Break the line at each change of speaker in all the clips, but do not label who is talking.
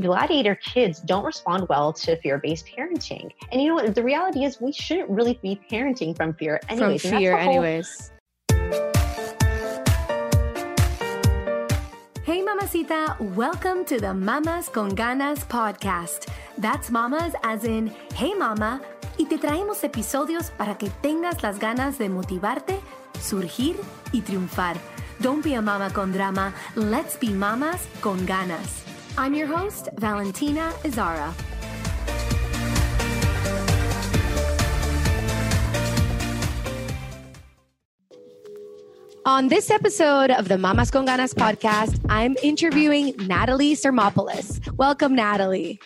gladiator kids don't respond well to fear-based parenting and you know what the reality is we shouldn't really be parenting from fear anyways
from fear anyways
Hey, Mamacita, welcome to the Mamas con Ganas podcast. That's mamas as in, hey, mama, y te traemos episodios para que tengas las ganas de motivarte, surgir y triunfar. Don't be a mama con drama, let's be mamas con ganas. I'm your host, Valentina Izara.
On this episode of the Mamas con Ganas podcast, I'm interviewing Natalie Syrmopoulos. Welcome, Natalie.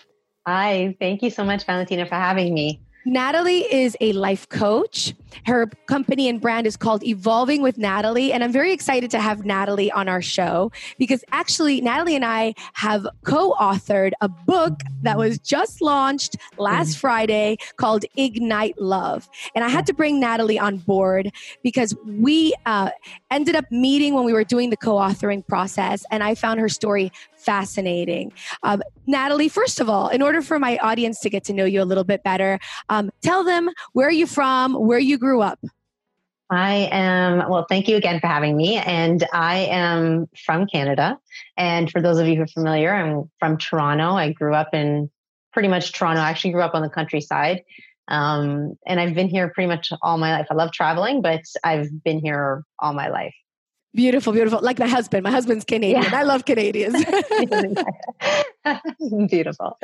Hi, thank you so much, Valentina, for having me.
Natalie is a life coach. Her company and brand is called Evolving with Natalie. And I'm very excited to have Natalie on our show because actually, Natalie and I have co authored a book that was just launched last mm. Friday called Ignite Love. And I had to bring Natalie on board because we uh, ended up meeting when we were doing the co authoring process. And I found her story fascinating. Um, Natalie, first of all, in order for my audience to get to know you a little bit better, um, tell them where are you from, where you grew up.
I am, well, thank you again for having me. And I am from Canada. And for those of you who are familiar, I'm from Toronto. I grew up in pretty much Toronto. I actually grew up on the countryside. Um, and I've been here pretty much all my life. I love traveling, but I've been here all my life.
Beautiful, beautiful. Like my husband. My husband's Canadian. Yeah. I love Canadians.
beautiful.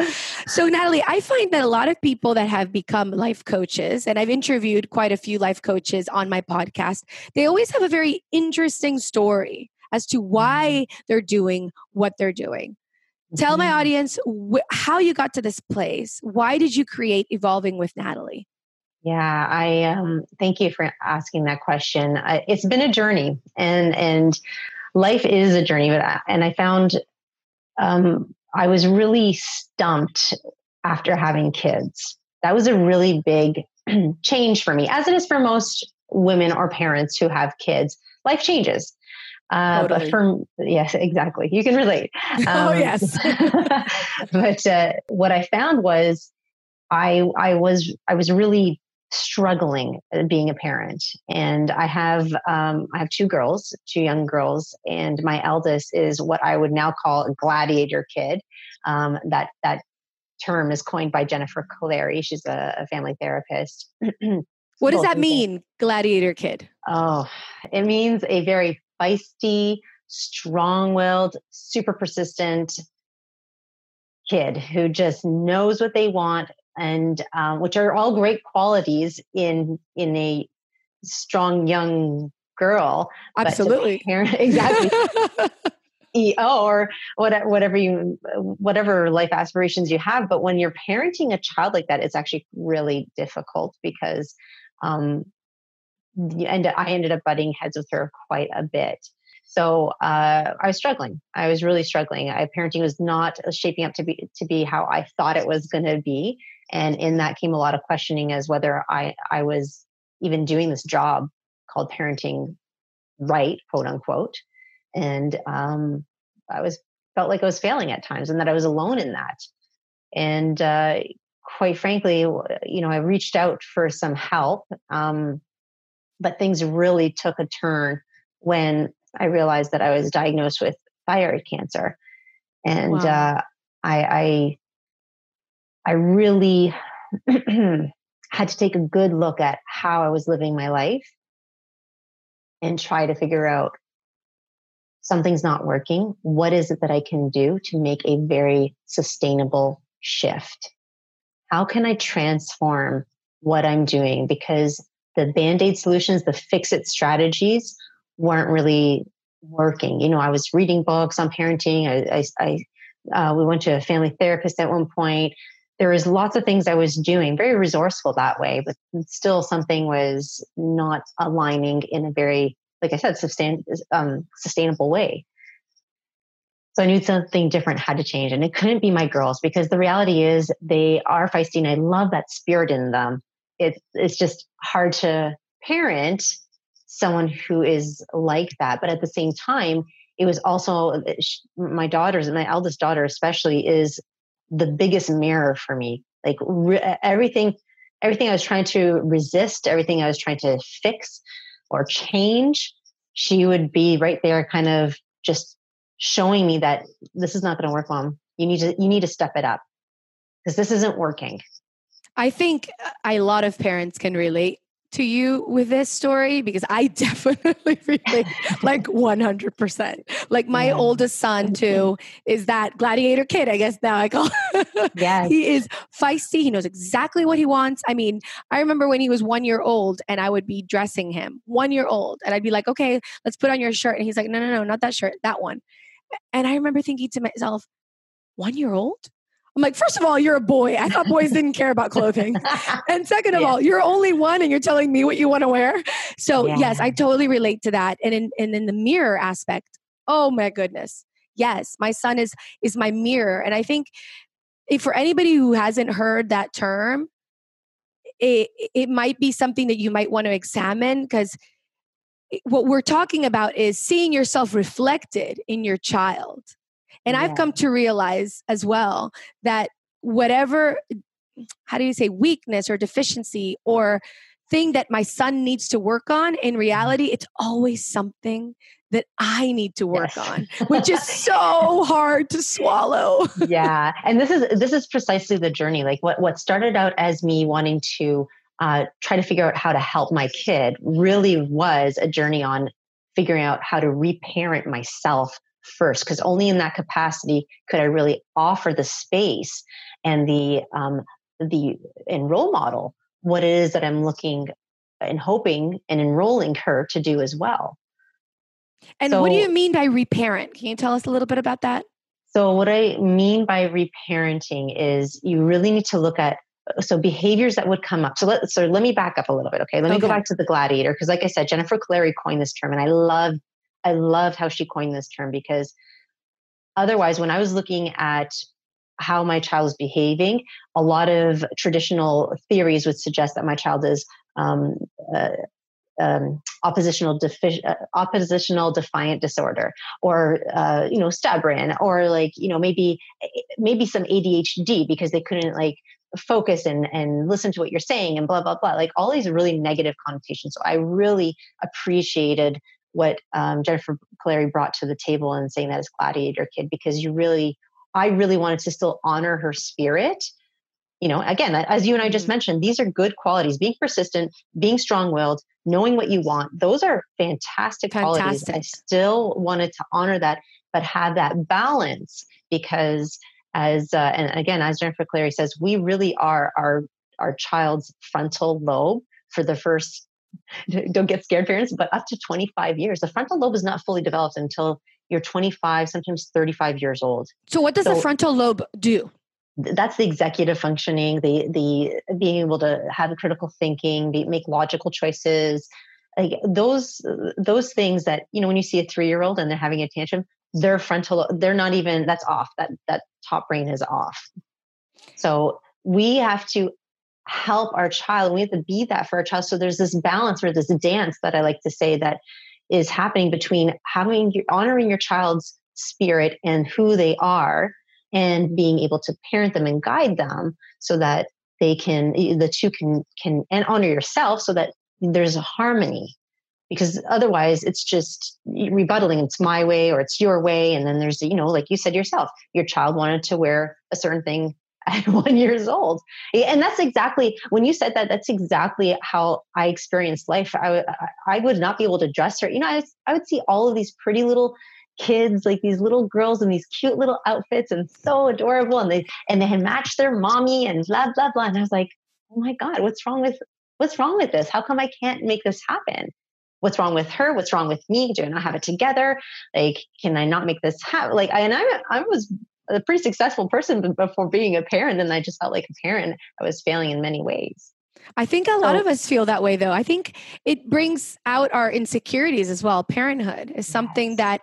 So, Natalie, I find that a lot of people that have become life coaches, and I've interviewed quite a few life coaches on my podcast, they always have a very interesting story as to why mm-hmm. they're doing what they're doing. Tell my mm-hmm. audience wh- how you got to this place. Why did you create Evolving with Natalie?
Yeah, I um, thank you for asking that question. I, it's been a journey, and and life is a journey. But I, and I found um, I was really stumped after having kids. That was a really big change for me, as it is for most women or parents who have kids. Life changes. Uh, totally. But for yes, exactly, you can relate.
Oh, um, oh yes.
but uh, what I found was I I was I was really struggling uh, being a parent and i have um, i have two girls two young girls and my eldest is what i would now call a gladiator kid. Um, that that term is coined by jennifer Kolari. she's a, a family therapist.
What does that mean gladiator kid?
Oh it means a very feisty strong-willed super persistent kid who just knows what they want and um, which are all great qualities in in a strong young girl.
Absolutely,
parent, exactly. EO or whatever whatever you whatever life aspirations you have, but when you're parenting a child like that, it's actually really difficult because um, and I ended up butting heads with her quite a bit. So uh, I was struggling. I was really struggling. I, parenting was not shaping up to be to be how I thought it was going to be, and in that came a lot of questioning as whether I I was even doing this job called parenting right, quote unquote. And um, I was felt like I was failing at times, and that I was alone in that. And uh, quite frankly, you know, I reached out for some help, um, but things really took a turn when I realized that I was diagnosed with thyroid cancer, and wow. uh, I, I I really had to take a good look at how I was living my life and try to figure out something's not working. What is it that I can do to make a very sustainable shift? How can I transform what I'm doing? Because the band aid solutions, the fix it strategies weren't really working. You know, I was reading books on parenting. I, I, I uh, we went to a family therapist at one point there was lots of things i was doing very resourceful that way but still something was not aligning in a very like i said sustain, um, sustainable way so I knew something different had to change. And it couldn't be my girls because the reality is they are feisty and I love that spirit in them. It, it's just hard to parent someone who is like that. But at the same time, it was also uh, my daughters, my eldest daughter especially, is the biggest mirror for me. Like re- everything, everything I was trying to resist, everything I was trying to fix or change, she would be right there, kind of just showing me that this is not going to work, mom. You need to you need to step it up because this isn't working.
I think uh, a lot of parents can relate to you with this story because I definitely relate like 100%. Like my yeah. oldest son too is that gladiator kid, I guess now I call
Yeah.
he is feisty. He knows exactly what he wants. I mean, I remember when he was one year old and I would be dressing him, one year old, and I'd be like, okay, let's put on your shirt. And he's like, no, no, no, not that shirt, that one. And I remember thinking to myself, one year old? I'm like, first of all, you're a boy. I thought boys didn't care about clothing. And second of yeah. all, you're only one and you're telling me what you want to wear. So yeah. yes, I totally relate to that. And in and in the mirror aspect, oh my goodness. Yes, my son is is my mirror. And I think if for anybody who hasn't heard that term, it it might be something that you might want to examine because what we're talking about is seeing yourself reflected in your child. And yeah. I've come to realize as well that whatever, how do you say, weakness or deficiency or thing that my son needs to work on, in mm-hmm. reality, it's always something that I need to work yes. on, which is so hard to swallow.
yeah. And this is this is precisely the journey. Like what what started out as me wanting to uh, try to figure out how to help my kid really was a journey on figuring out how to reparent myself first because only in that capacity could i really offer the space and the um, the and role model what it is that i'm looking and hoping and enrolling her to do as well
and so, what do you mean by reparent can you tell us a little bit about that
so what i mean by reparenting is you really need to look at so behaviors that would come up. So let so let me back up a little bit. Okay, let me okay. go back to the gladiator because, like I said, Jennifer Kolari coined this term, and I love I love how she coined this term because otherwise, when I was looking at how my child is behaving, a lot of traditional theories would suggest that my child is um, uh, um, oppositional defi- uh, oppositional defiant disorder or uh, you know stubborn or like you know maybe maybe some ADHD because they couldn't like focus and and listen to what you're saying and blah blah blah like all these really negative connotations. So i really appreciated what um, jennifer Kolari brought to the table and saying that as gladiator kid because you really i really wanted to still honor her spirit you know again as you and i just mm-hmm. mentioned these are good qualities being persistent being strong-willed knowing what you want those are fantastic, fantastic. qualities i still wanted to honor that but have that balance because as uh, and again as jennifer Kolari says we really are our our child's frontal lobe for the first don't get scared parents but up to 25 years. The frontal lobe is not fully developed until you're 25 sometimes 35 years old.
So what does so, the frontal lobe do?
That's the executive functioning the the being able to have critical thinking be, make logical choices. Like those those things that you know when you see a three year old and they're having a tantrum their frontal they're not even that's off. That that top brain is off. So we have to help our child. We have to be that for our child. So there's this balance or this dance that i like to say that is happening between having honoring your child's spirit and who they are and being able to parent them and guide them so that they can the two can can and honor yourself so that there's a harmony. Because otherwise it's just rebuttaling. It's my way or it's your way. And then there's you know like you said yourself your child wanted to wear a certain thing at one years old. And that's exactly when you said that that's exactly how i experienced life. I, I would not be able to dress her. You know I, I would see all of these pretty little kids like these little girls in these cute little outfits and so adorable and they and they had matched their mommy and blah blah blah. And i was like oh my god what's wrong with what's wrong with this? How come i can't make this happen? What's wrong with her? What's wrong with me? Do i not have it together? Like can i not make this happen like and I, I was a pretty successful person before being a parent and i just felt like a parent i was failing in many ways
I think a lot of us feel that way though. I think it brings out our insecurities as well. Parenthood is something yes. that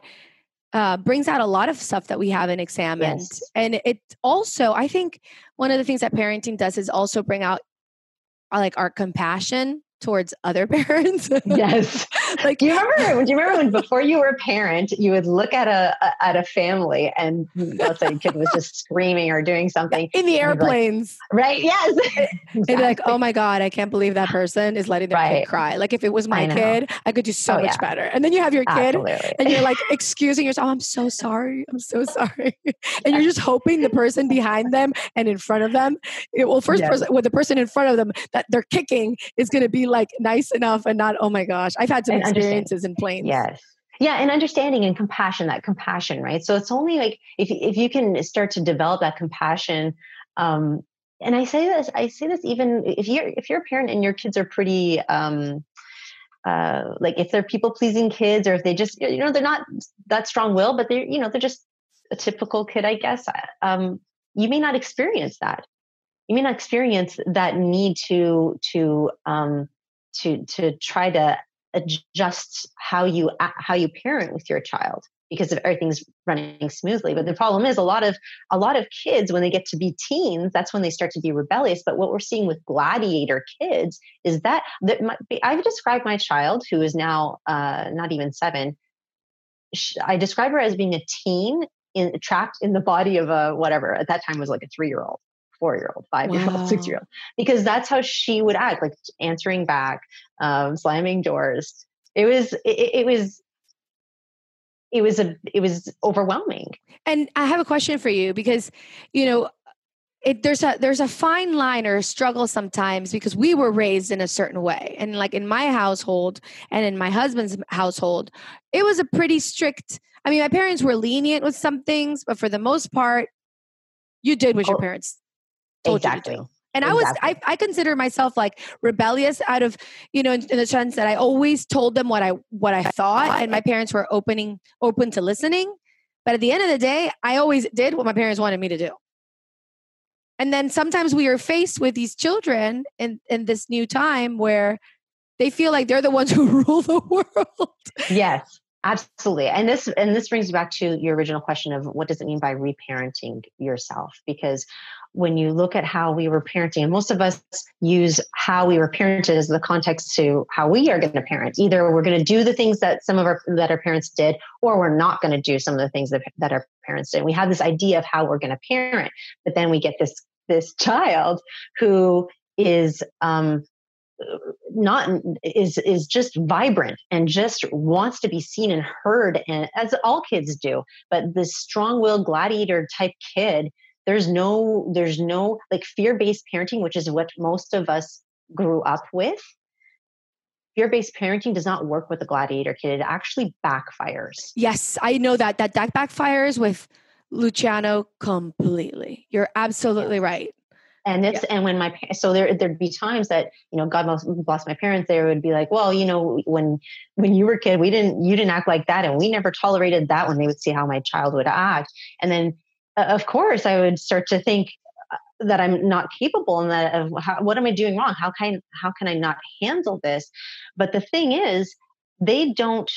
uh, brings out a lot of stuff that we haven't examined. Yes. And it also, I think one of the things that parenting does is also bring out uh, like our compassion towards other parents.
yes. Like do you remember do you remember when before you were a parent, you would look at a, a at a family and let's say a kid was just screaming or doing something.
In the airplanes.
Like, right, yes.
exactly. And be like, oh my God, I can't believe that person is letting their right. kid cry. Like if it was my I kid, I could do so oh, much yeah. better. And then you have your kid Absolutely. and you're like excusing yourself, oh, I'm so sorry. I'm so sorry. and you're just hoping the person behind them and in front of them, it, well, first yes. person with the person in front of them that they're kicking is gonna be like nice enough and not, oh my gosh. I've had some experiences in planes.
Yes. Yeah, and understanding and compassion, that compassion, right? So it's only like if if you can start to develop that compassion, um, and I say this, I say this even if you're if you're a parent and your kids are pretty um uh, like if they're people pleasing kids or if they just you know they're not that strong will but they're you know they're just a typical kid i guess um, you may not experience that you may not experience that need to to um, to to try to adjust how you how you parent with your child because if everything's running smoothly. But the problem is a lot of a lot of kids when they get to be teens that's when they start to be rebellious. But what we're seeing with gladiator kids is that, that i've described my child who is now uh, not even seven. I describe her as being a teen in, trapped in the body of a whatever at that time was like a three year old four year old, five year old, six year old, because that's how she would act, like answering back, um, slamming doors. It was, it, it was, it was a, it was overwhelming.
And I have a question for you because, you know, it, there's a there's a fine line or a struggle sometimes because we were raised in a certain way and like in my household and in my husband's household it was a pretty strict i mean my parents were lenient with some things but for the most part you did what your oh, parents told exactly. you to do. And exactly. I was, I, I consider myself like rebellious out of, you know, in, in, the sense that I always told them what I, what I thought and my parents were opening, open to listening. But at the end of the day, I always did what my parents wanted me to do. And then sometimes we are faced with these children in, in this new time where they feel like they're the ones who rule the world.
Yes. Absolutely. And this and this brings back to your original question of what does it mean by reparenting yourself? Because when you look at how we were parenting, and most of us use how we were parented as the context to how we are going to parent. Either we're going to do the things that some of our that our parents did, or we're not going to do some of the things that, that our parents did. We have this idea of how we're going to parent, but then we get this this child who is um, not is is just vibrant and just wants to be seen and heard and as all kids do but this strong-willed gladiator type kid there's no there's no like fear-based parenting which is what most of us grew up with. Fear-based parenting does not work with the gladiator kid. It actually backfires.
Yes i know that that that backfires with luciano completely. You're absolutely right.
And it's yeah. and when my so there there'd be times that you know god bless my parents they would be like well you know when when you were a kid we didn't you didn't act like that and we never tolerated that when they would see how my child would act. And then of course i would start to think uh, that i'm not capable and that of how, what am i doing wrong? How can how can i not handle this? But the thing is they don't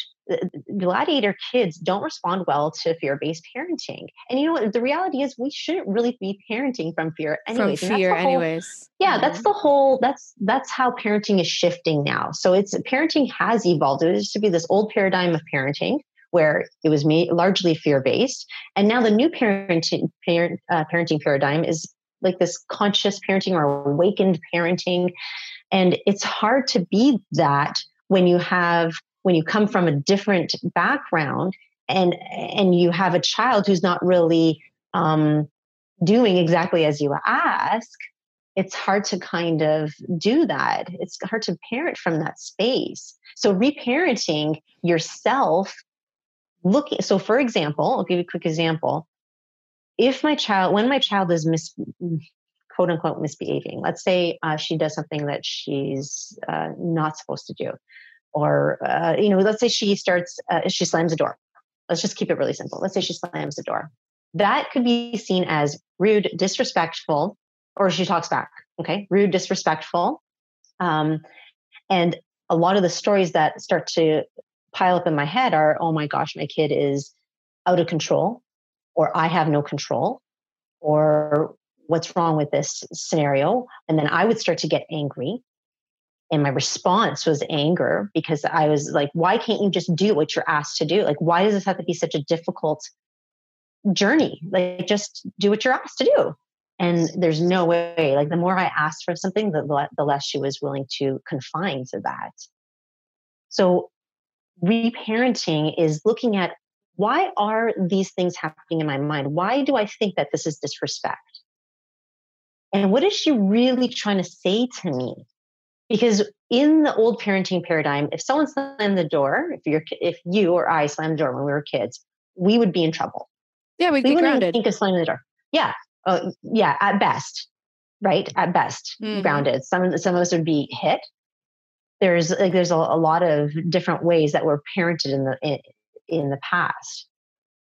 gladiator kids don't respond well to fear-based parenting. And you know what? The reality is we shouldn't really be parenting from fear anyways
from fear whole, anyways.
Yeah mm-hmm. that's the whole that's that's how parenting is shifting now. So it's parenting has evolved. It used to be this old paradigm of parenting where it was made, largely fear-based. And now the new parenting parent, uh, parenting paradigm is like this conscious parenting or awakened parenting. And it's hard to be that when you have when you come from a different background and and you have a child who's not really um, doing exactly as you ask it's hard to kind of do that. It's hard to parent from that space. So reparenting yourself looking so for example i'll give you a quick example if my child when my child is mis quote unquote misbehaving let's say uh, she does something that she's uh, not supposed to do or uh, you know let's say she starts uh, she slams the door let's just keep it really simple let's say she slams the door that could be seen as rude, disrespectful, or she talks back. Okay, rude, disrespectful. Um, and a lot of the stories that start to pile up in my head are oh my gosh, my kid is out of control, or I have no control, or what's wrong with this scenario. And then I would start to get angry. And my response was anger because I was like, why can't you just do what you're asked to do? Like, why does this have to be such a difficult journey? Like, just do what you're asked to do. And there's no way, like, the more I asked for something, the, the less she was willing to confine to that. So, reparenting is looking at why are these things happening in my mind? Why do I think that this is disrespect? And what is she really trying to say to me? Because in the old parenting paradigm, if someone slammed the door, if you're if you or I slammed the door when we were kids, we would be in trouble.
Yeah, we'd we be grounded.
Think of slamming the door. Yeah, uh, yeah, at best, right? At best, mm-hmm. grounded. Some some of us would be hit. There's like there's a, a lot of different ways that we're parented in the in, in the past.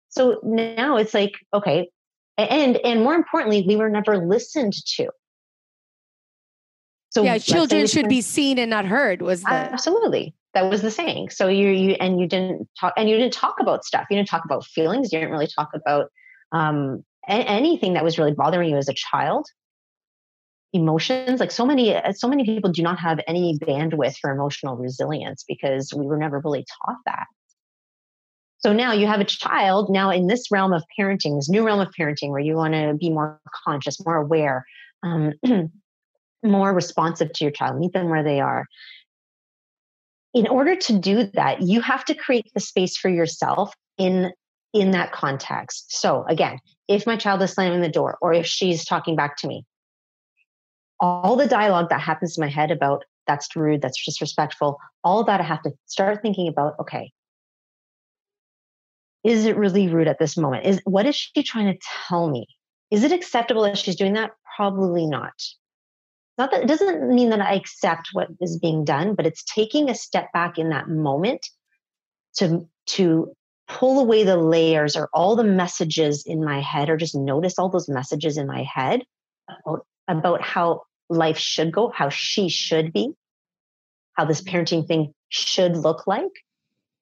So now it's like, okay, and and more importantly, we were never listened to.
So yeah, children should be seen and not heard. Was the
absolutely that was the saying. So you you and you didn't talk and you didn't talk about stuff. You didn't talk about feelings. You didn't really talk about um, anything that was really bothering you as a child. Emotions, like so many so many people do not have any bandwidth for emotional resilience because we were never really taught that. So now you have a child now in this realm of parenting, this new realm of parenting where you want to be more conscious, more aware, um, more responsive to your child, meet them where they are. In order to do that, you have to create the space for yourself in in that context. So again, if my child is slamming the door or if she's talking back to me, all the dialogue that happens in my head about that's rude, that's disrespectful, all that I have to start thinking about, okay, is it really rude at this moment? Is what is she trying to tell me? Is it acceptable that she's doing that? Probably not. Not that it doesn't mean that I accept what is being done, but it's taking a step back in that moment to to pull away the layers or all the messages in my head or just notice all those messages in my head about, about how life should go, how she should be, how this parenting thing should look like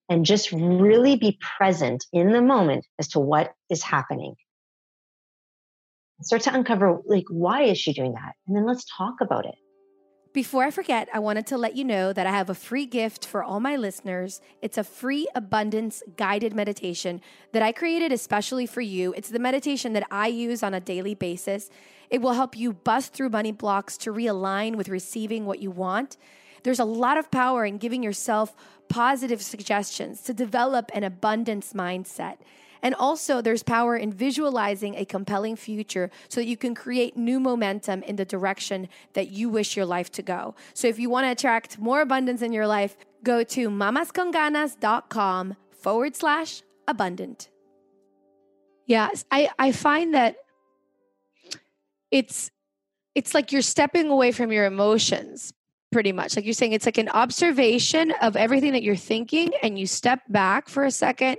and just really be present in the moment as to what is happening. Start to uncover, like, why is she doing that? And then let's talk about it.
Before I forget, I wanted to let you know that I have a free gift for all my listeners. It's a free abundance guided meditation that I created especially for you. It's the meditation that I use on a daily basis. It will help you bust through money blocks to realign with receiving what you want. There's a lot of power in giving yourself positive suggestions to develop an abundance mindset. And also, there's power in visualizing a compelling future so that you can create new momentum in the direction that you wish your life to go. So, if you want to attract more abundance in your life, go to mamasconganas.com forward slash abundant.
Yes, I, I find that it's it's like you're stepping away from your emotions pretty much. Like you're saying, it's like an observation of everything that you're thinking, and you step back for a second.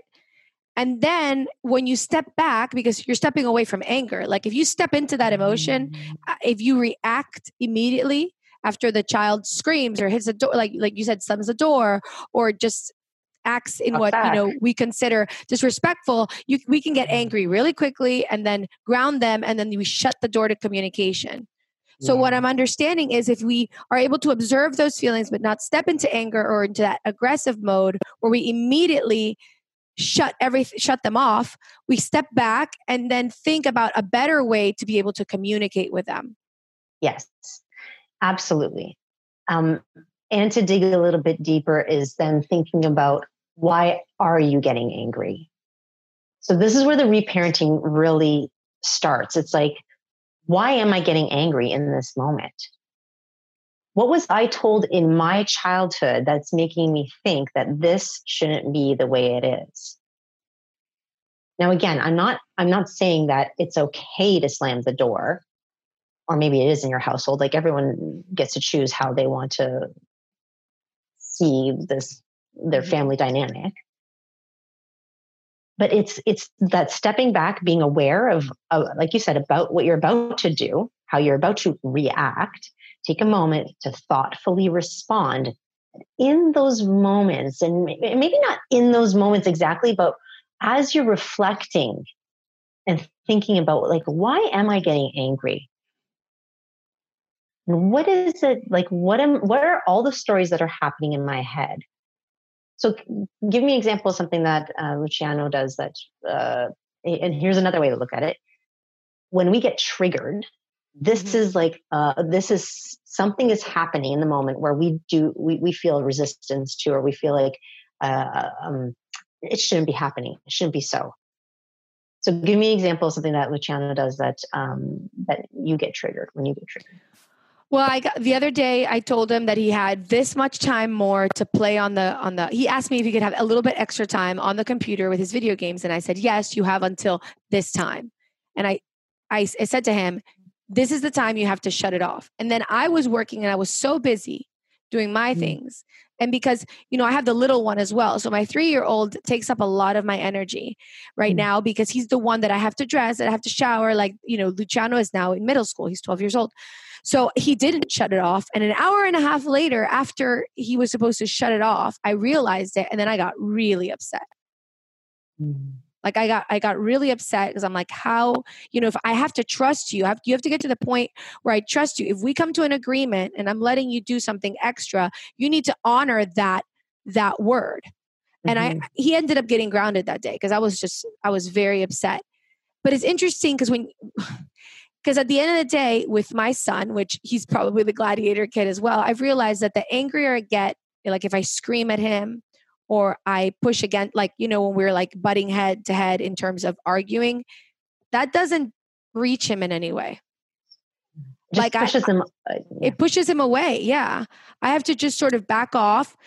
And then when you step back, because you're stepping away from anger, like if you step into that emotion, uh, if you react immediately after the child screams or hits a door, like like you said, slams the door, or just acts in what you know we consider disrespectful you, we can get mm-hmm. angry really quickly and then ground them and then we shut the door to communication so, yeah. what I'm understanding is if we are able to observe those feelings, but not step into anger or into that aggressive mode where we immediately shut everything shut them off we step back and then think about a better way to be able to communicate with them.
Yes absolutely. Um, and to dig a little bit deeper is then thinking about why are you getting angry? So this is where the reparenting really starts. It's like why am I getting angry in this moment? What was I told in my childhood that's making me think that this shouldn't be the way it is? Now again, I'm not I'm not saying that it's okay to slam the door or maybe it is in your household like everyone gets to choose how they want to see this their mm-hmm. family dynamic but it's it's that stepping back being aware of, of like you said about what you're about to do how you're about to react take a moment to thoughtfully respond in those moments and maybe not in those moments exactly but as you're reflecting and thinking about like why am i getting angry? And what is it like what am what are all the stories that are happening in my head? So give me an example of something that uh, luciano does that uh, and here's another way to look at it. When we get triggered this mm-hmm. is like uh, this is something is happening in the moment where we do we, we feel resistance to or we feel like uh, um, it shouldn't be happening it shouldn't be so so give me an example of something that luciano does that um, that you get triggered when you get triggered
well, I got the other day I told him that he had this much time more to play on the on the he asked me if he could have a little bit extra time on the computer with his video games and I said, "Yes, you have until this time." And I I, I said to him, "This is the time you have to shut it off." And then I was working and I was so busy doing my mm-hmm. things. And because, you know, I have the little one as well. So my 3-year-old takes up a lot of my energy right mm-hmm. now because he's the one that I have to dress, that I have to shower like, you know, Luciano is now in middle school. He's 12 years old. So he didn't shut it off. And an hour and a half later, after he was supposed to shut it off, I realized it. And then I got really upset. Mm-hmm. Like I got I got really upset because I'm like, how, you know, if I have to trust you, have, you have to get to the point where I trust you. If we come to an agreement and I'm letting you do something extra, you need to honor that that word. Mm-hmm. And I mm-hmm. he ended up getting grounded that day because I was just I was very upset. But it's interesting because when because at the end of the day with my son which he's probably the gladiator kid as well i've realized that the angrier i get like if i scream at him or i push against like you know when we're like butting head to head in terms of arguing that doesn't reach him in any way
just like pushes I, him uh,
yeah. it pushes him away yeah i have to just sort of back off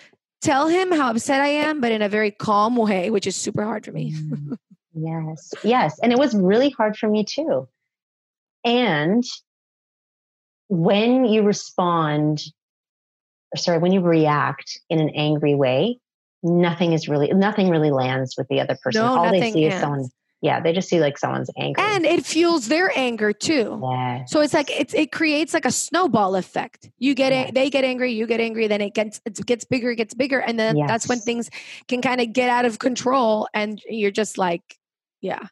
tell him how upset i am but in a very calm way which is super hard for me
mm. yes yes and it was really hard for me too and when you respond, or sorry, when you react in an angry way, nothing is really nothing really lands with the other person.
No,
All
they
see ends. is someone yeah, they just see like someone's anger
And it fuels their anger too. Yes. So it's like it's it creates like a snowball effect. You get yes. it, they get angry, you get angry, then it gets it gets bigger, it gets bigger, and then yes. that's when things can kind of get out of control, and you're just like, yeah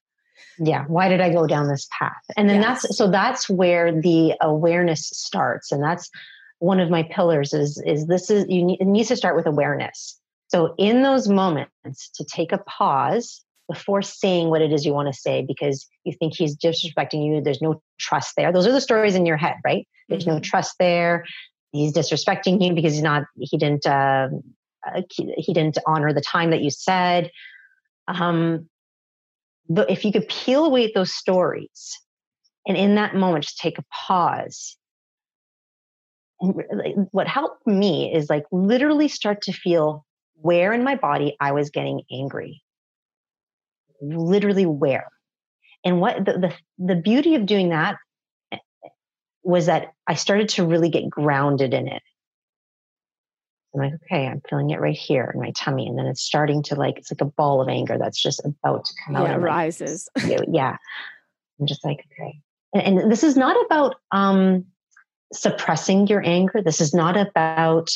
yeah why did i go down this path and then yes. that's so that's where the awareness starts and that's one of my pillars is is this is you need, it needs to start with awareness so in those moments to take a pause before saying what it is you want to say because you think he's disrespecting you there's no trust there. Those are the stories in your head right? There's mm-hmm. no trust there. He's disrespecting you because he's not he didn't uh, he didn't honor the time that you said. Um, if you could peel away those stories and in that moment just take a pause. What helped me is like literally start to feel where in my body I was getting angry. Literally where. And what the, the, the beauty of doing that eh, was that I started to really get grounded in it. I'm like, okay, I'm feeling it right here in my tummy. And then it's starting to like, it's like a ball of anger that's just about to come
yeah,
out.
Yeah, it rises.
yeah. I'm just like, okay. And, and this is not about um, suppressing your anger. This is not about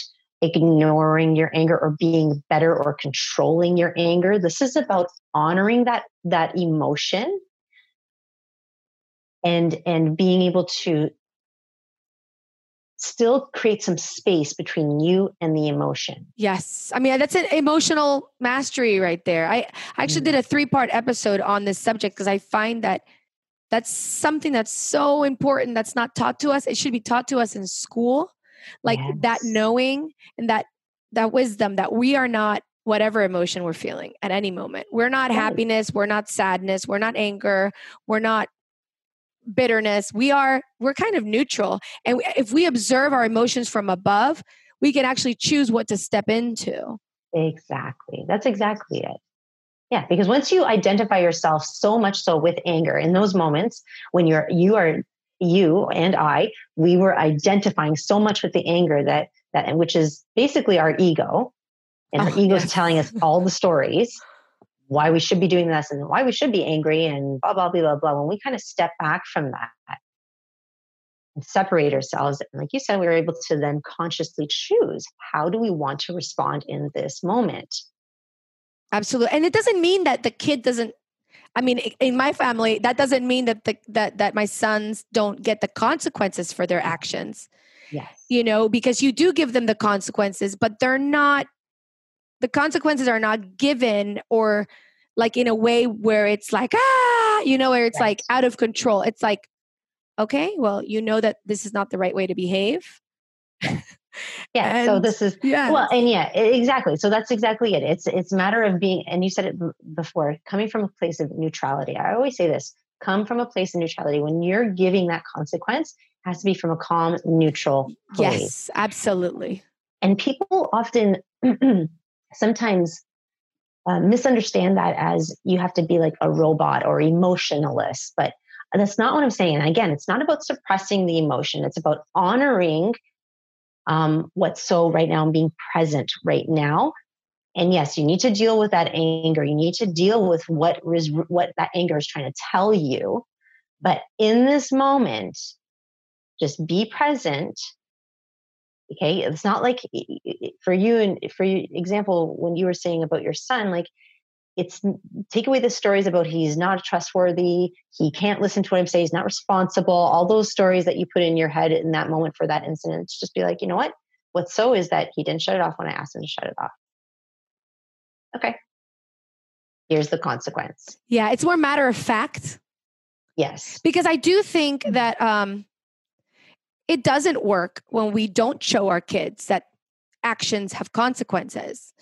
ignoring your anger or being better or controlling your anger. This is about honoring that that emotion and and being able to still create some space between you and the emotion.
Yes. I mean, that's an emotional mastery right there. I, I actually mm. did a three part episode on this subject because I find that that's something that's so important that's not taught to us. It should be taught to us in school. Like yes. that knowing and that that wisdom that we are not whatever emotion we're feeling at any moment. We're not right. happiness, we're not sadness, we're not anger, we're not bitterness we are we're kind of neutral and if we observe our emotions from above we can actually choose what to step into
exactly that's exactly it yeah because once you identify yourself so much so with anger in those moments when you're you are you and i we were identifying so much with the anger that that which is basically our ego. And oh, our ego is yes. telling us all the stories why we should be doing this and why we should be angry and blah blah blah blah blah. When we kind of step back from that and separate ourselves and like you said we were able to then consciously choose how do we want to respond in this moment?
Absolutely and it doesn't mean that the kid doesn't I mean, in my family, that doesn't mean that the that that my sons don't get the consequences for their actions.
Yes.
You know, because you do give them the consequences, but they're not the consequences are not given or like in a way where it's like ah, you know, where it's like out of control. It's like okay, well, you know that this is not the right way to behave.
yeah and, so this is yeah well and yeah exactly so that's exactly it it's it's a matter of being and you said it before coming from a place of neutrality i always say this come from a place of neutrality when you're giving that consequence has to be from a calm neutral place.
Yes absolutely.
And people often sometimes uh, misunderstand that as you have to be like a robot or emotionalist but that's not what i'm saying and again it's not about suppressing the emotion it's about honoring um, what's so right now and being present right now. And yes, you need to deal with that anger. You need to deal with what is what that anger is trying to tell you. But in this moment, just be present. Okay, it's not like for you and for example, when you were saying about your son, like it's take away the stories about he's not trustworthy, he can't listen to what I'm saying, he's not responsible, all those stories that you put in your head in that moment for that incident. Just be like, you know what? What's so is that he didn't shut it off when I asked him to shut it off. Okay. Here's the consequence.
Yeah, it's more matter of fact.
Yes.
Because I do think that um it doesn't work when we don't show our kids that actions have consequences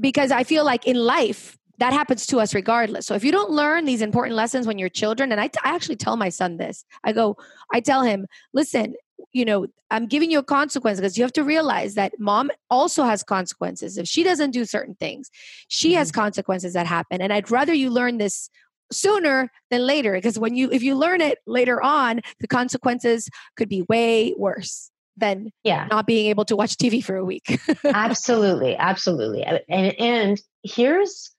because I feel like in life, that happens to us regardless. So if you don't learn these important lessons when you're children, and I, t- I actually tell my son this, I go, I tell him, listen, you know, I'm giving you a consequence because you have to realize that mom also has consequences. If she doesn't do certain things, she mm-hmm. has consequences that happen. And I'd rather you learn this sooner than later because when you if you learn it later on, the consequences could be way worse than yeah. not being able to watch TV for a week.
absolutely, absolutely. And and here's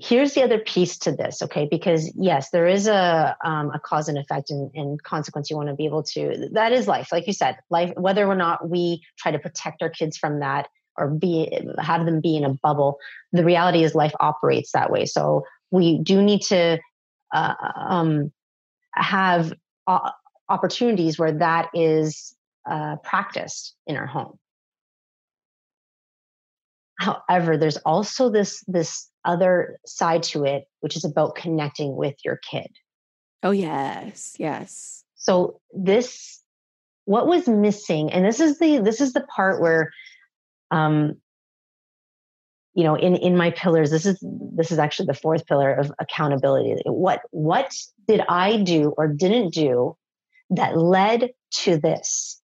here's the other piece to this okay? Because yes there is a um, a cause and effect and, and, consequence you want to be able to that is life like you said life whether or not we try to protect our kids from that or be have them be in a bubble the reality is life operates that way. So we do need to uh, um, have uh, opportunities where that is uh, practiced in our home however there's also this this other side to it, which is about connecting with your kid.
Oh, yes, yes.
So, this, what was missing, and this is the, this is the part where, um, you know, in, in my pillars, this is, this is actually the fourth pillar of accountability. What, what did I do or didn't do that led to this?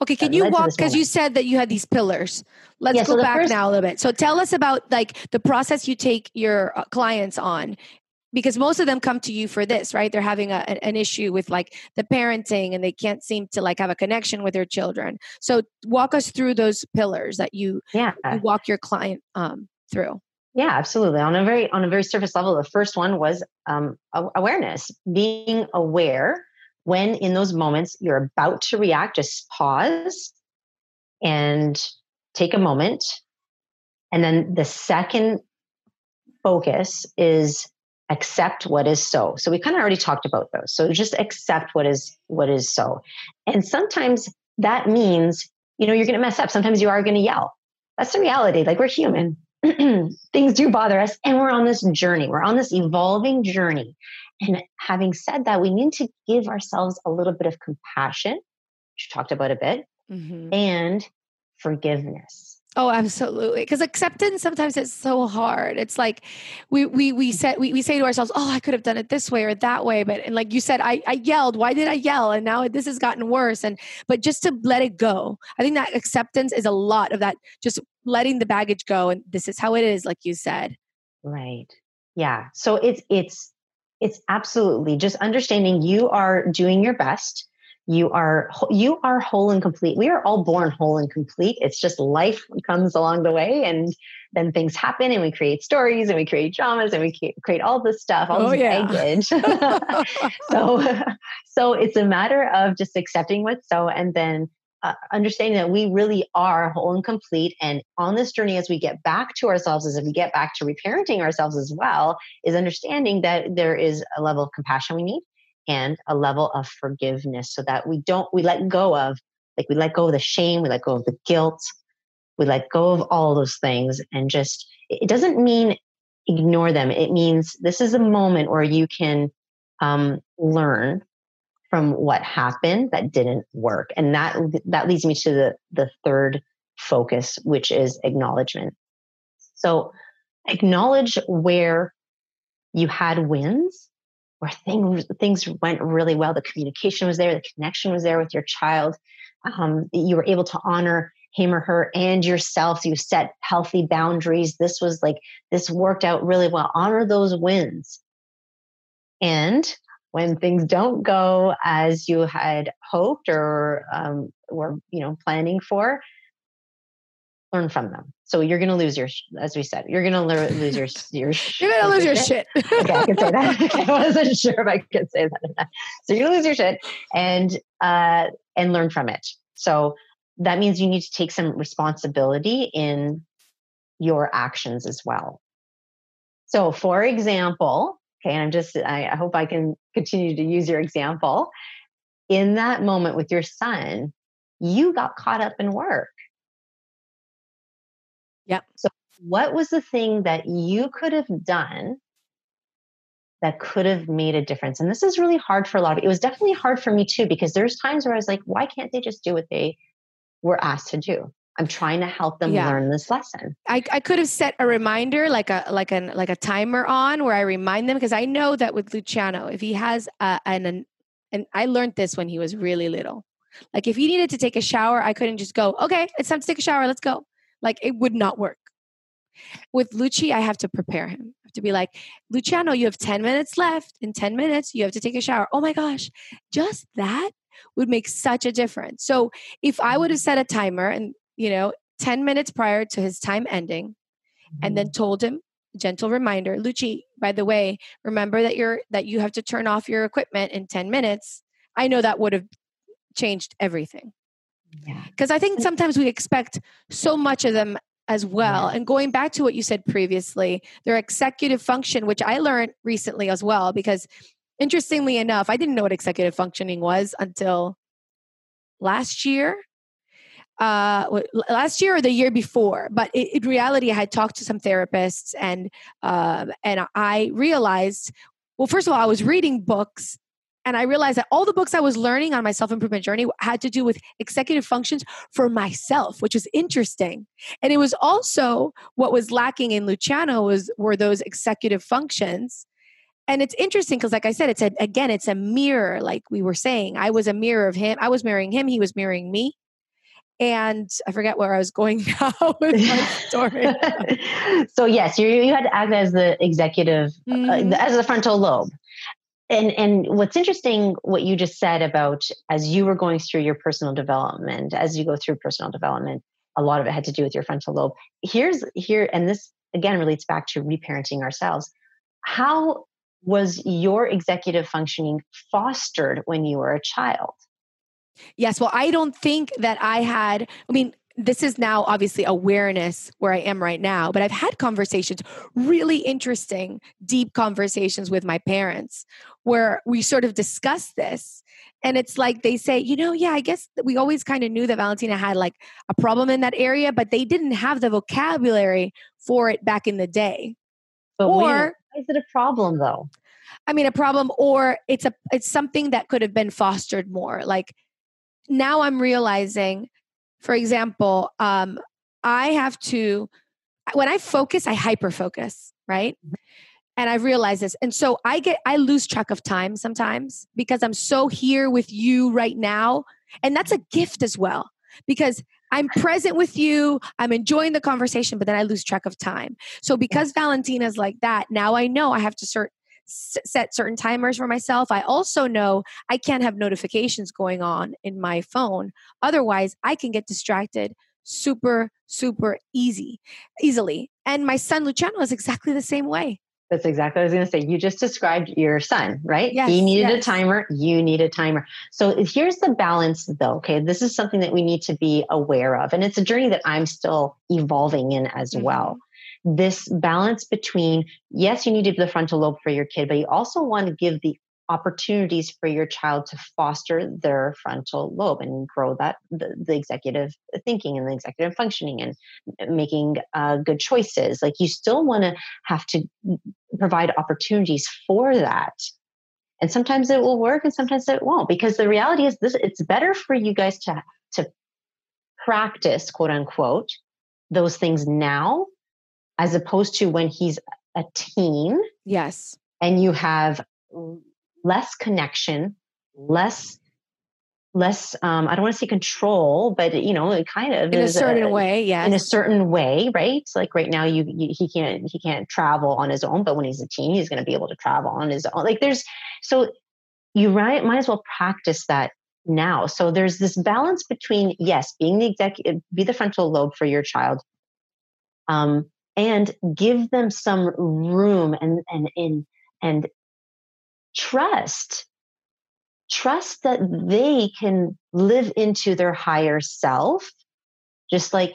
Okay, can you walk because you said that you had these pillars. Let's yeah, go so back first, now a little bit. So tell us about like the process you take your uh, clients on because most of them come to you for this, right? They're having a, an issue with like the parenting and they can't seem to like have a connection with their children. So walk us through those pillars that you, yeah. You walk your client um, through.
Yeah, absolutely. On a very on a very surface level, the first one was um, awareness, being aware when in those moments you're about to react, just pause and take a moment. And then the second focus is accept what is so. So we kind of already talked about those. So just accept what is what is so. And sometimes that means, you know, you're going to mess up. Sometimes you are going to yell. That's the reality. Like we're human. Things do bother us and we're on this journey. We're on this evolving journey. And having said that, we need to give ourselves a little bit of compassion, which talked about a bit, mm-hmm. and forgiveness.
Oh, absolutely. Because acceptance sometimes it's so hard. It's like we we we said we, we say to ourselves, Oh, I could have done it this way or that way. But and like you said, I, I yelled. Why did I yell? And now this has gotten worse. And but just to let it go. I think that acceptance is a lot of that, just letting the baggage go. And this is how it is, like you said.
Right. Yeah. So it's it's it's absolutely just understanding you are doing your best you are you are whole and complete we are all born whole and complete it's just life comes along the way and then things happen and we create stories and we create dramas and we create all this stuff, all oh, this yeah. baggage. so, so it's a matter of just accepting what's so and then uh, understanding that we really are whole and complete. And on this journey, as we get back to ourselves, as if we get back to reparenting ourselves as well, is understanding that there is a level of compassion we need and a level of forgiveness so that we don't, we let go of, like, we let go of the shame, we let go of the guilt, we let go of all those things and just, it doesn't mean ignore them. It means this is a moment where you can um, learn from what happened that didn't work. And that that leads me to the the third focus which is acknowledgement. So acknowledge where you had wins where things things went really well. The communication was there the connection was there with your child. Um, you were able to honor him or her and yourself. You set healthy boundaries. This was like this worked out really well. Honor those wins. And when things don't go as you had hoped or um, were you know planning for learn from them. So you're going to lose your as we said you're going to lose your your
you're going to lose your shit, shit.
okay i can say that. I wasn't sure if i could say that so you're going to lose your shit and uh and learn from it. So that means you need to take some responsibility in your actions as well. So for example Okay. And I'm just, I, I hope I can continue to use your example. In that moment with your son, you got caught up in work.
Yep.
So, what was the thing that you could have done that could have made a difference? And this is really hard for a lot of it was definitely hard for me too, because there's times where I was like, why can't they just do what they were asked to do? I'm trying to help them yeah. learn this lesson.
I, I could have set a reminder, like a like a like a timer on, where I remind them because I know that with Luciano, if he has a, an and I learned this when he was really little. Like if he needed to take a shower, I couldn't just go, okay, it's time to take a shower, let's go. Like it would not work. With Lucci, I have to prepare him. I have to be like, Luciano, you have 10 minutes left. In 10 minutes, you have to take a shower. Oh my gosh, just that would make such a difference. So if I would have set a timer, and you know, 10 minutes prior to his time ending and then mm-hmm. told him gentle reminder lucci by the way remember that you're that you have to turn off your equipment in 10 minutes i know that would have changed everything because yeah. i think sometimes we expect so much of them as well yeah. and going back to what you said previously their executive function which i learned recently as well because interestingly enough i didn't know what executive functioning was until last year uh, last year or the year before. But in reality, I had talked to some therapists, and uh, and I realized, well, first of all, I was reading books. And I realized that all the books I was learning on my self improvement journey had to do with executive functions for myself, which was interesting. And it was also what was lacking in Luciano was were those executive functions and it's interesting because like i said it's a, again it's a mirror like we were saying i was a mirror of him i was mirroring him he was mirroring me and I forget where I was going now with my story.
so yes, you you had to act as the executive, uh, mm-hmm. uh, as the frontal lobe. And and what's interesting, what you just said about as you were going through your personal development, as you go through personal development, a lot of it had to do with your frontal lobe. Here's here, and this again relates back to reparenting ourselves. How was your executive functioning fostered when you were a child?
Yes. Well, I don't think that I had, I mean, this is now obviously awareness where I am right now, but I've had conversations, really interesting, deep conversations with my parents where we sort of discuss this. And it's like they say, you know, yeah, I guess we always kind of knew that Valentina had like a problem in that area, but they didn't have the vocabulary for it back in the day.
But or is it a problem though?
I mean, a problem, or it's a it's something that could have been fostered more. Like now I'm realizing, for example, um, I have to, when I focus, I hyper focus, right? Mm-hmm. And I've realized this. And so I get, I lose track of time sometimes because I'm so here with you right now. And that's a gift as well because I'm present with you. I'm enjoying the conversation, but then I lose track of time. So because Valentina's like that, now I know I have to start set certain timers for myself. I also know I can't have notifications going on in my phone. Otherwise, I can get distracted super super easy easily And my son Luciano is exactly the same way.
That's exactly what I was going to say. You just described your son, right?
Yes,
he needed
yes.
a timer. You need a timer. So here's the balance, though. Okay. This is something that we need to be aware of. And it's a journey that I'm still evolving in as
Mhm.
well. This balance between, yes, you need to be the frontal lobe for your kid, but you also want to give the opportunities for your child to foster their frontal lobe and grow that the, the executive thinking and the executive functioning and making uh, good choices. Like you still want to have to provide opportunities for that. And sometimes it will work and sometimes it won't because the reality is this it's better for you guys to to practice quote unquote those things now as opposed to when he's a teen
Yes.
and you have less connection less less um i don't want to say control but you know it kind of
In a certain way, yes.
in a certain way right like right now you, you he can't he can't travel on his own but when he's a teen he's going to be able to travel on his own like there's so you right might as well practice that now so there's this balance between yes being the executive be the frontal lobe for your child um and give them some room and and and and trust trust that they can live into their higher self. Just like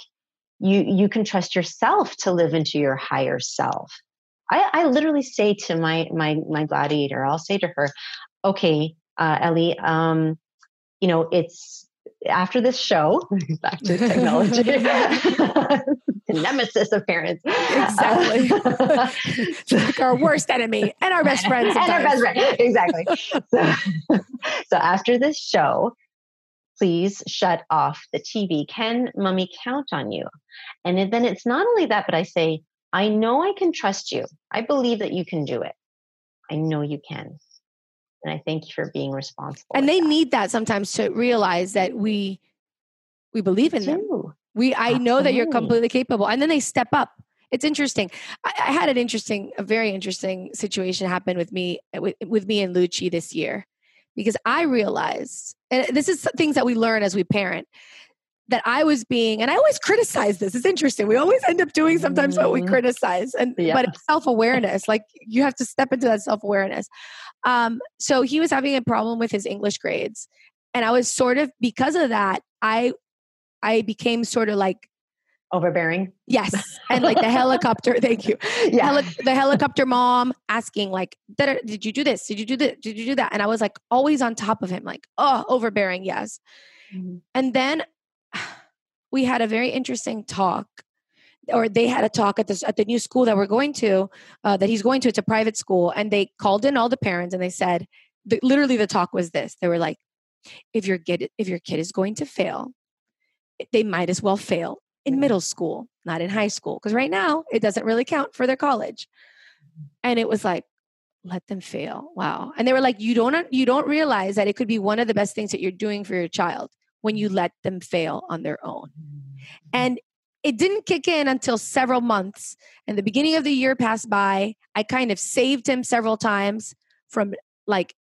you you can trust yourself to live into your higher self. I i literally say to my my my gladiator i'll say to her okay uh ellie um you know it's after this show back to technology nemesis of parents
Exactly.
Uh,
like our worst enemy and our best friends.
and our best friend. Exactly. so, so after this show, please shut off the TV. Can mommy count on you? And then it's not only that, but I say, I know I can trust you. I believe that you can do it. I know you can. And I thank you for being responsible.
And they
that.
need that sometimes to realize that we we believe in them. We I know that you're completely capable. And then they step up. It's interesting. I, I had an interesting, a very interesting situation happen with me with, with me and Lucci this year because I realized, and this is things that we learn as we parent, that I was being, and I always criticize this. It's interesting. We always end up doing sometimes what we
Mhm.
criticize, and
Yeah.
but it's self awareness. like you have to step into that self awareness. Um, so he was having a problem with his English grades, and I was sort of because of that. I I became sort of like
Overbearing.
yes, and like the helicopter. Thank you
Yeah.
heli- the helicopter mom asking like did you do this did you do this did you do that and i was like always on top of him like oh overbearing yes
Mhm.
and then we had a very interesting talk or they had a talk at this at the new school that we're going to uh, that he's going to it's a private school and they called in all the parents and they said the, literally the talk was this they were like if your kid if your kid is going to fail they might as well fail in middle school not in high school because right now it doesn't really count for their college. And it was like let them fail. Wow. And they were like you don't you don't realize that it could be one of the best things that you're doing for your child when you let them fail on their own. Mm-hmm. And it didn't kick in until several months and the beginning of the year passed by. I kind of saved him several times from like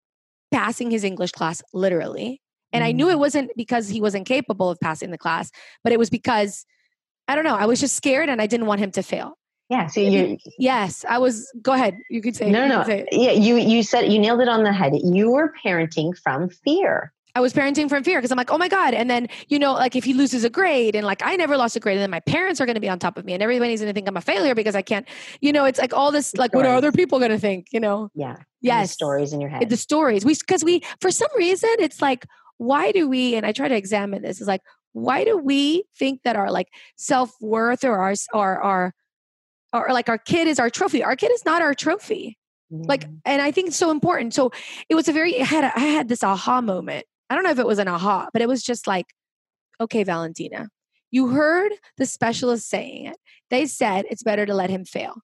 passing his english class literally and i knew it mm. wasn't because he wasn't capable of passing the class but it was because i don't know i was just scared and i didn't want him to fail
Yeah. So you
yes i was go ahead you could say
no, no. Yeah, you you said you nailed it on the head. You were parenting from fear.
I was parenting from fear because I'm like, oh my God. And then, you know, like if he loses a grade and like I never lost a grade, and then my parents are going to be on top of me and everybody's going to think I'm a failure because I can't, you know, it's like all this, like, what are other people going to think, you know?
Yeah. The
Yes.
stories in your head.
The stories. We, because we, for some reason, it's like, why do we, and I try to examine this, is like, why do we think that our like self worth or our, or our, or like our kid is our trophy? Our kid is not our trophy. Like and i think it's so important. So it was a very i had a, i had this aha moment. I don't know if it was an aha but it was just like okay valentina you heard the specialist saying it. They said it's better to let him fail.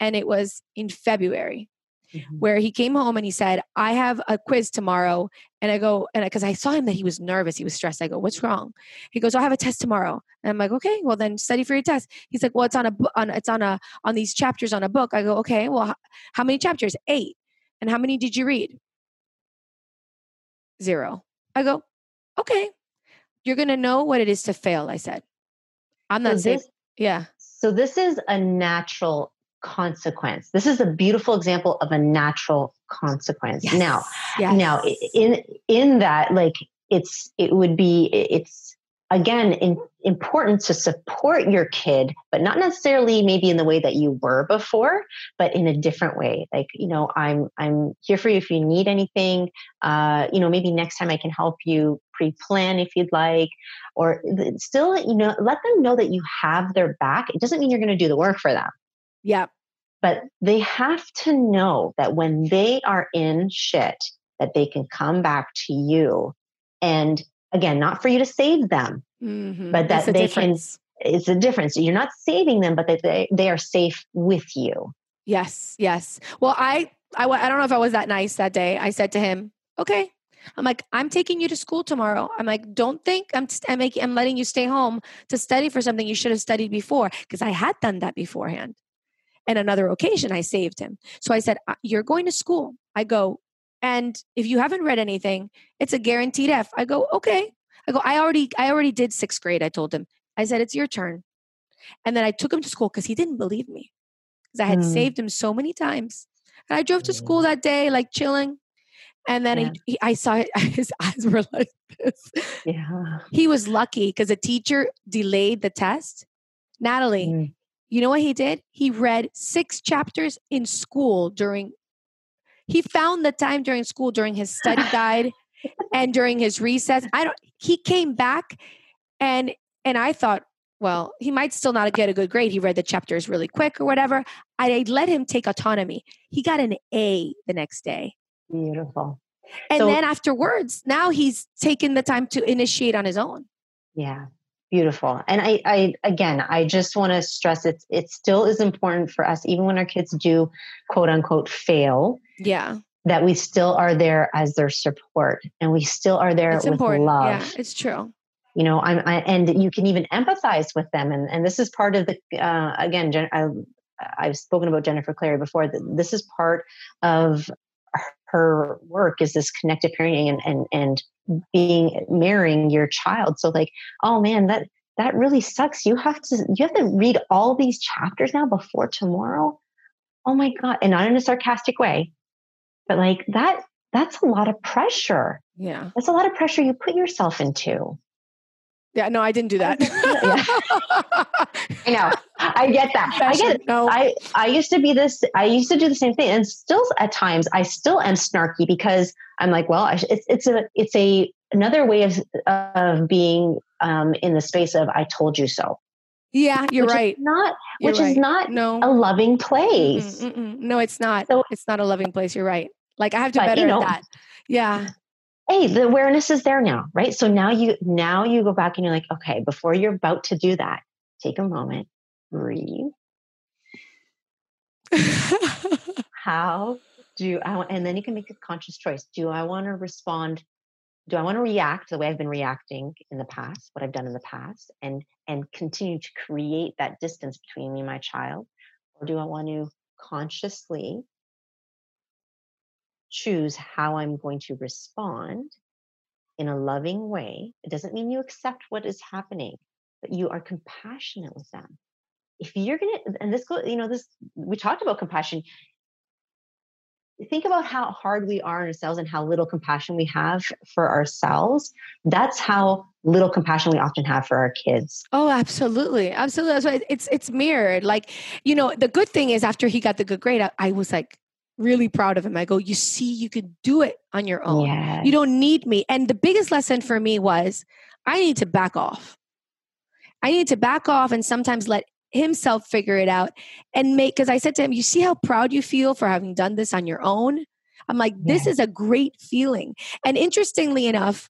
And it was in february
Mhm.
where he came home and he said i have a quiz tomorrow. And i go and because I, saw him that he was nervous he was stressed. I go what's wrong? He goes "Oh, i have a test tomorrow. And i'm like okay well then study for your test. He's like well it's on a on it's on a on these chapters on a book. I go okay well how many chapters? Eight. And how many did you read? Zero. I go okay you're gonna know what it is to fail i said. I'm
So
not saying
this-
yeah.
So this is a natural consequence. This is a beautiful example of a natural consequence.
Yes.
Now,
Yes.
now in in that like it's it would be it's again in, important to support your kid but not necessarily maybe in the way that you were before but in a different way like you know i'm i'm here for you if you need anything uh you know maybe next time i can help you pre-plan if you'd like or still you know let them know that you have their back it doesn't mean you're going to do the work for them
yeah.
but they have to know that when they are in shit that they can come back to you and again not for you to save them
Mhm.
But that
the
they can- it's a difference you're not saving them but that they, they are safe with you
Yes, yes. Well, I, I, I don't know if I was that nice that day. I said to him, "Okay." I'm like, "I'm taking you to school tomorrow." I'm like, "Don't think I'm, I'm making, I'm letting you stay home to study for something you should have studied before because I had done that beforehand." And another occasion, I saved him. So I said, "Uh, "You're going to school." I go, and if you haven't read anything, it's a guaranteed F. I go, "Okay." I go, "I already, I already did sixth grade." I told him. I said, "It's your turn," and then I took him to school because he didn't believe me because I had
Hmm.
saved him so many times. And I drove to school that day, like chilling. And then
Yeah.
he, he, I saw it, his eyes were like this.
yeah
He was lucky because the teacher delayed the test. Natalie,
Mm.
You know what he did? He read six chapters in school during, he found the time during school during his study guide and during his recess. I don't, he came back and, and I thought, well, he might still not get a good grade. He read the chapters really quick or whatever. I let him take autonomy. He got an A the next day.
beautiful
And
So-
then afterwards, now he's taken the time to initiate on his own.
yeah beautiful and i i again i just want to stress it it still is important for us even when our kids do quote unquote fail
Yeah.
that we still are there as their support and we still are there
It's
with
important.
love
Yeah, it's true.
you know i'm I, and you can even empathize with them and and this is part of the uh, again Jen, I, i've spoken about jennifer Kolari before that this is part of her work is this connected parenting and and and being mirroring your child. So like oh man that that really sucks. You have to you have to read all these chapters now before tomorrow? Oh my god. And not in a sarcastic way but like that that's a lot of pressure.
Yeah.
that's a lot of pressure you put yourself into
Yeah. No, I didn't do that.
I know. I get that. I get it.
No.
I, I used to be this, I used to do the same thing. And still at times I still am snarky because I'm like, well, I, it's, it's a, it's a, another way of, of being um, in the space of, I told you so.
yeah, you're
which
right.
not, which
right.
is not
No.
a loving place.
Mm-mm, mm-mm. No, it's not.
So-
it's not a loving place. You're right. Like I have to
But,
better
you know-
at that. Yeah.
Hey, the awareness is there now, right? So now you, now you go back and you're like, okay, before you're about to do that, take a moment, breathe. how do I and then you can make a conscious choice. Do I want to respond? Do I want to react the way I've been reacting in the past, what I've done in the past, and and continue to create that distance between me and my child? Or do I want to consciously choose how I'm going to respond in a loving way? It doesn't mean you accept what is happening, but you are compassionate with them. If you're gonna, and this go, you know, this we talked about compassion think about how hard we are on ourselves and how little compassion we have for ourselves. That's how little compassion we often have for our kids.
Oh, absolutely, absolutely. That's why it's it's mirrored. Like you know, the good thing is after he got the good grade, I, I was like really proud of him. I go, you see, you can do it on your own.
Yeah.
You don't need me. And the biggest lesson for me was I need to back off. I need to back off and sometimes let himself figure it out and make because I said to him, You see how proud you feel for having done this on your own? I'm like, this
Yeah.
is a great feeling. And interestingly enough,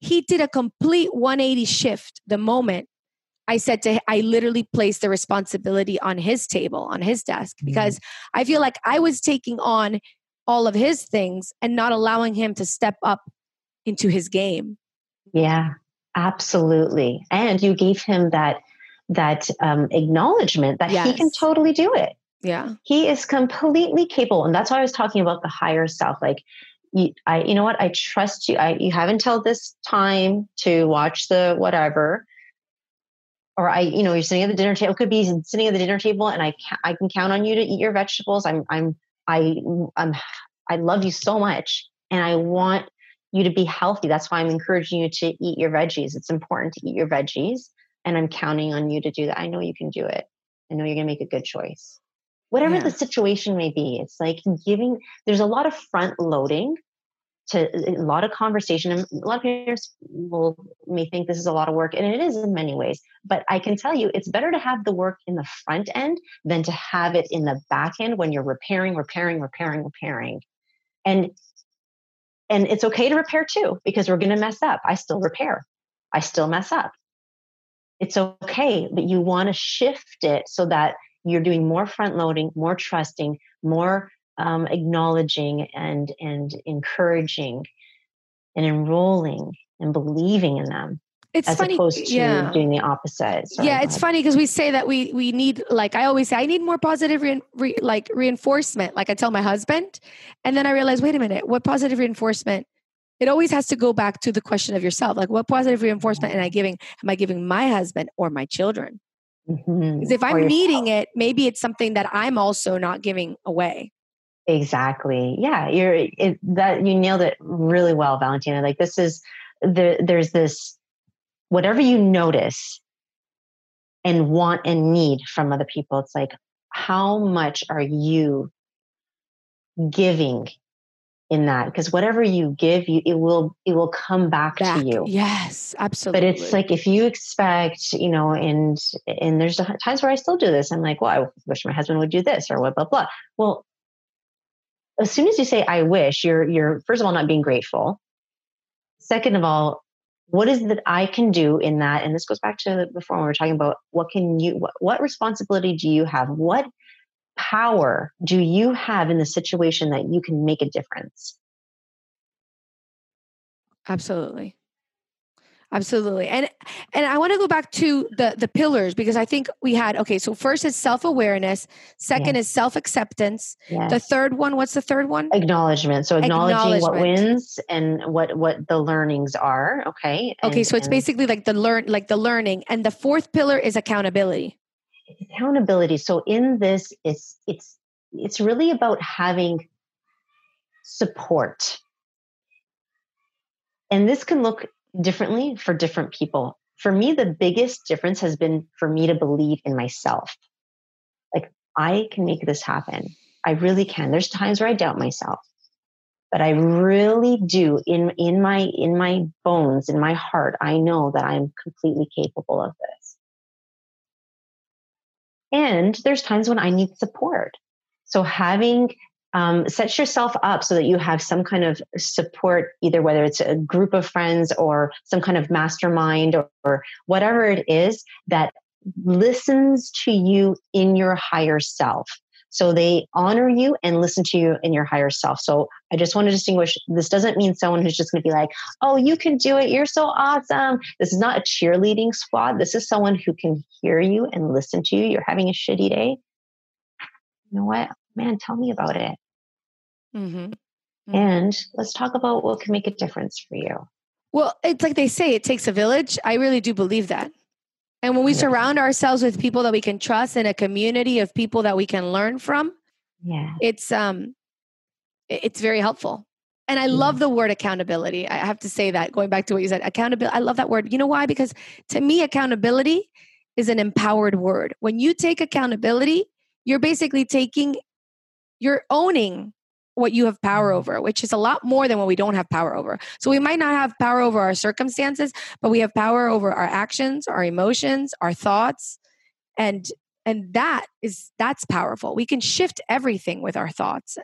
he did a complete 180 shift the moment I said to I literally placed the responsibility on his table, on his desk,
Mhm.
because I feel like I was taking on all of his things and not allowing him to step up into his game.
Yeah, absolutely. And you gave him that that um, acknowledgement that he can totally do it.
Yeah.
He is completely capable, and that's why I was talking about the higher self. Like, you, I, you know what? I trust you. I, you haven't until this time to watch the whatever. Or I, you know, you're sitting at the dinner table. It could be sitting at the dinner table, and I, ca- I can count on you to eat your vegetables. I'm, I'm, I, I'm, I love you so much, and I want you to be healthy. That's why I'm encouraging you to eat your veggies. It's important to eat your veggies, and I'm counting on you to do that. I know you can do it. I know you're going to make a good choice. Whatever yeah. the situation may be, it's like giving. There's a lot of front loading to a lot of conversation and a lot of parents will may think this is a lot of work and it is in many ways but i can tell you it's better to have the work in the front end than to have it in the back end when you're repairing repairing repairing repairing. And and it's okay to repair too because we're going to mess up. I still repair. I still mess up. It's okay but you want to shift it so that you're doing more front loading more trusting more um, acknowledging and and encouraging and enrolling and believing in them
it's
as
funny,
opposed to
yeah.
doing the opposite.
Sorry, yeah, it's funny because we say that we we need like I always say I need more positive re, re, like reinforcement. Like I tell my husband, and then I realize, wait a minute, what positive reinforcement? It always has to go back to the question of yourself. Like, what positive reinforcement am I giving? Am I giving my husband or my children? Because mm-hmm. if I'm needing it, maybe it's something that I'm also not giving away.
Exactly. Yeah, you're it, that you nailed it really well, Valentina. Like this is the there's this whatever you notice and want and need from other people. It's like how much are you giving in that because whatever you give you it will it will come back, back, to you
yes absolutely
but it's like if you expect you know and and there's times where i still do this i'm like well i wish my husband would do this or what blah blah well as soon as you say I wish, you're you're first of all not being grateful. Second of all, what is that I can do in that? And this goes back to before we were talking about what can you what, what responsibility do you have? What power do you have in the situation that you can make a difference?
Absolutely. Absolutely. And and I want to go back to the the pillars because I think we had okay, so first is self-awareness, second yes. is self-acceptance. Yes. The third one, what's the third one?
Acknowledgement. So acknowledging what wins and what what the learnings are, okay?
And, okay, so it's basically like the learn like the learning and the fourth pillar is accountability.
Accountability. So in this it's it's it's really about having support. And this can look differently for different people. For me, the biggest difference has been for me to believe in myself. Like, I can make this happen. I really can. There's times where I doubt myself, but I really do in, in my, in my bones, in my heart, I know that I'm completely capable of this. And there's times when I need support. So having um, set yourself up so that you have some kind of support, either whether it's a group of friends or some kind of mastermind or, or whatever it is that listens to you in your higher self. So they honor you and listen to you in your higher self. So I just want to distinguish this doesn't mean someone who's just going to be like, oh, you can do it. You're so awesome. This is not a cheerleading squad. This is someone who can hear you and listen to you. You're having a shitty day. You know what? Man, tell me about it. Mm-hmm. Mm-hmm. And let's talk about what can make a difference for you.
Well, it's like they say, it takes a village. I really do believe that. And when we yeah. surround ourselves with people that we can trust in a community of people that we can learn from,
yeah,
it's um, it's very helpful. And I yeah. love the word accountability. I have to say that going back to what you said, accountability. I love that word. You know why? Because to me, accountability is an empowered word. When you take accountability, you're basically taking, you're owning what you have power mm-hmm. over, which is a lot more than what we don't have power over. So we might not have power over our circumstances, but we have power over our actions, our emotions, our thoughts, and and that is that's powerful. We can shift everything with our thoughts.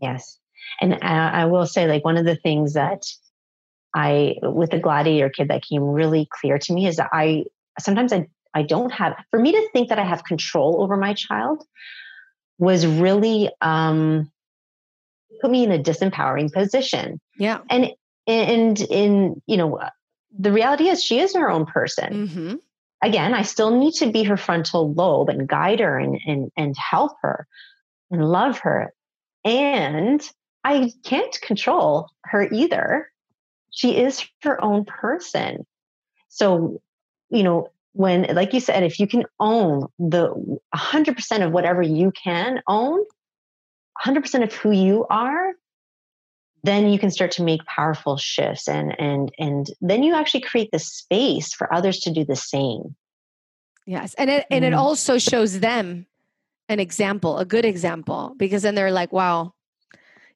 Yes, and I, I will say, like one of the things that I with the gladiator kid that came really clear to me is that I sometimes I I don't have for me to think that I have control over my child was really um put me in a disempowering position.
Yeah.
And and in you know the reality is she is her own person. Mm-hmm. Again, I still need to be her frontal lobe and guide her and and and help her and love her. And I can't control her either. She is her own person. So, you know, when, like you said, if you can own the 100% of whatever you can own, 100% of who you are, then you can start to make powerful shifts and and and then you actually create the space for others to do the same
yes and it and it mm-hmm. also shows them an example a good example because then they're like wow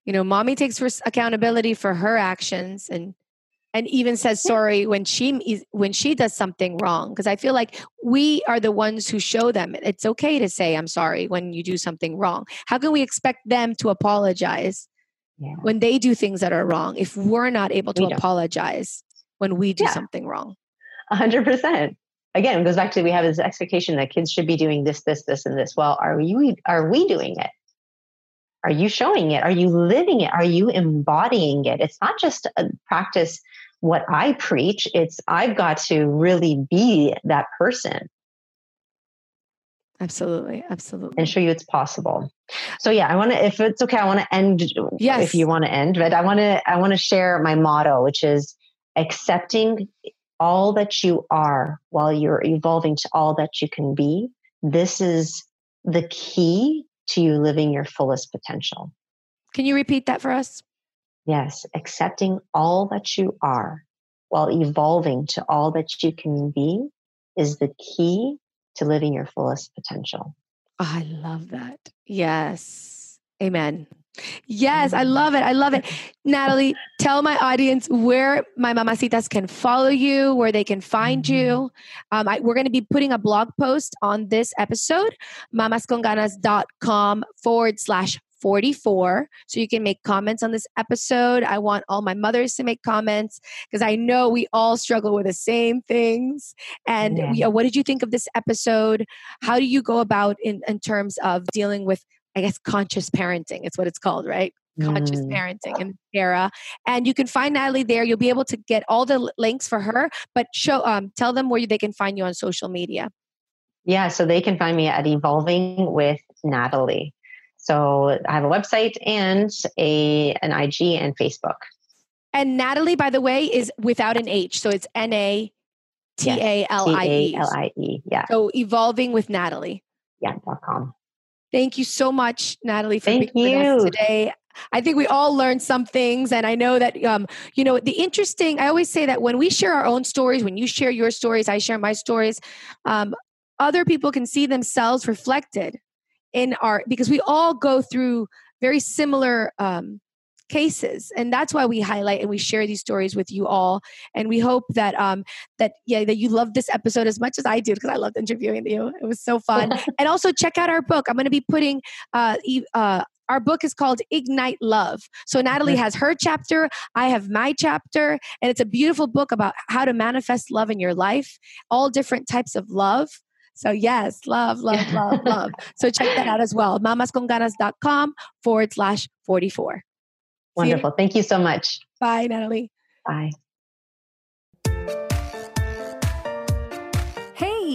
you know mommy takes accountability for her actions and and even says sorry when she when she does something wrong because i feel like we are the ones who show them it's okay to say i'm sorry when you do something wrong. How can we expect them to apologize yeah. when they do things that are wrong if we're not able to apologize when we do yeah. something wrong?
100% again it goes back to we have this expectation that kids should be doing this this this and this. Well are we are we doing it? Are you showing it? Are you living it? Are you embodying it? It's not just a practice what i preach it's i've got to really be that person
Absolutely. Absolutely.
And show you it's possible. So yeah, I want to, if it's okay, I want to end. Yes. If you want to end, but I want to, I want to share my motto, which is accepting all that you are while you're evolving to all that you can be. This is the key to you living your fullest potential.
Can you repeat that for us?
Yes. Accepting all that you are while evolving to all that you can be is the key to living your fullest potential.
Oh, I love that. Yes. Amen. Yes, I love it. I love it. Natalie, tell my audience where my mamacitas can follow you, where they can find mm-hmm. you. Um, I, we're going to be putting a blog post on this episode, mamasconganas.com forward slash 44. So you can make comments on this episode. I want all my mothers to make comments because I know we all struggle with the same things. And yeah. uh, what did you think of this episode? How do you go about in, in terms of dealing with, I guess, conscious parenting? It's what it's called, right? conscious mm. parenting in era and you can find natalie there you'll be able to get all the links for her but show um, tell them where they can find you on social media
yeah so they can find me at evolving with natalie so I have a website and a an IG and Facebook.
And Natalie, by the way, is without an H. So it's N A T A L I E.
L I E. Yeah.
So evolving with Natalie.
Yeah. Dot com.
Thank you so much, Natalie, for Thank being you. with us today. I think we all learned some things, and I know that um, you know the interesting. I always say that when we share our own stories, when you share your stories, I share my stories. Um, other people can see themselves reflected in our because we all go through very similar um, cases and that's why we highlight and we share these stories with you all. And we hope that um that yeah that you love this episode as much as i do because i loved interviewing you. It was so fun. And also check out our book. I'm going to be putting uh, uh our book is called Ignite Love. So Natalie has her chapter, I have my chapter, and it's a beautiful book about how to manifest love in your life, all different types of love. So, yes, love, love, love, love. So, check that out as well. mamasconganas.com forward slash 44.
Wonderful. Thank you so much.
Bye, Natalie.
Bye.